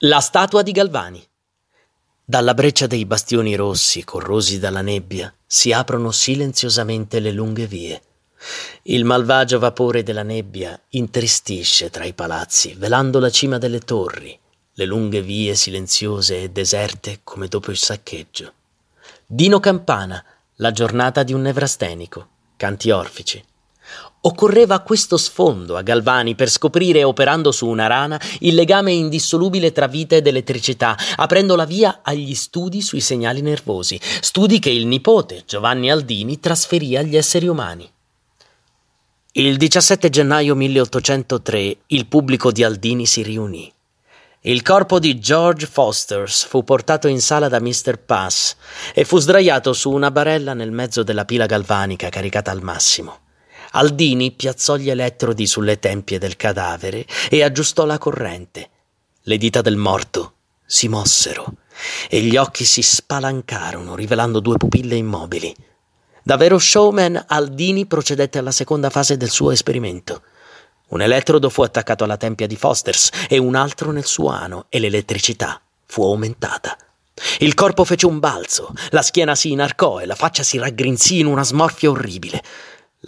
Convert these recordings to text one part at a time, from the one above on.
La statua di Galvani. Dalla breccia dei bastioni rossi, corrosi dalla nebbia, si aprono silenziosamente le lunghe vie. Il malvagio vapore della nebbia intristisce tra i palazzi, velando la cima delle torri, le lunghe vie silenziose e deserte come dopo il saccheggio. Dino Campana, la giornata di un nevrastenico, canti orfici. Occorreva questo sfondo a Galvani per scoprire, operando su una rana, il legame indissolubile tra vita ed elettricità, aprendo la via agli studi sui segnali nervosi, studi che il nipote, Giovanni Aldini, trasferì agli esseri umani. Il 17 gennaio 1803 il pubblico di Aldini si riunì. Il corpo di George Fosters fu portato in sala da Mr. Pass e fu sdraiato su una barella nel mezzo della pila galvanica caricata al massimo. Aldini piazzò gli elettrodi sulle tempie del cadavere e aggiustò la corrente. Le dita del morto si mossero e gli occhi si spalancarono, rivelando due pupille immobili. Da vero showman, Aldini procedette alla seconda fase del suo esperimento. Un elettrodo fu attaccato alla tempia di Fosters e un altro nel suo ano e l'elettricità fu aumentata. Il corpo fece un balzo, la schiena si inarcò e la faccia si raggrinzì in una smorfia orribile.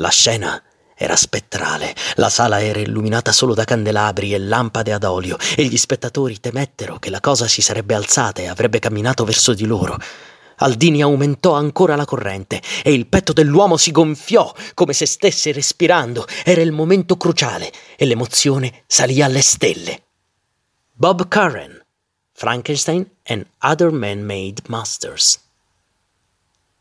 La scena era spettrale, la sala era illuminata solo da candelabri e lampade ad olio e gli spettatori temettero che la cosa si sarebbe alzata e avrebbe camminato verso di loro. Aldini aumentò ancora la corrente e il petto dell'uomo si gonfiò come se stesse respirando. Era il momento cruciale e l'emozione salì alle stelle. Bob Curran, Frankenstein and Other Man-Made Masters.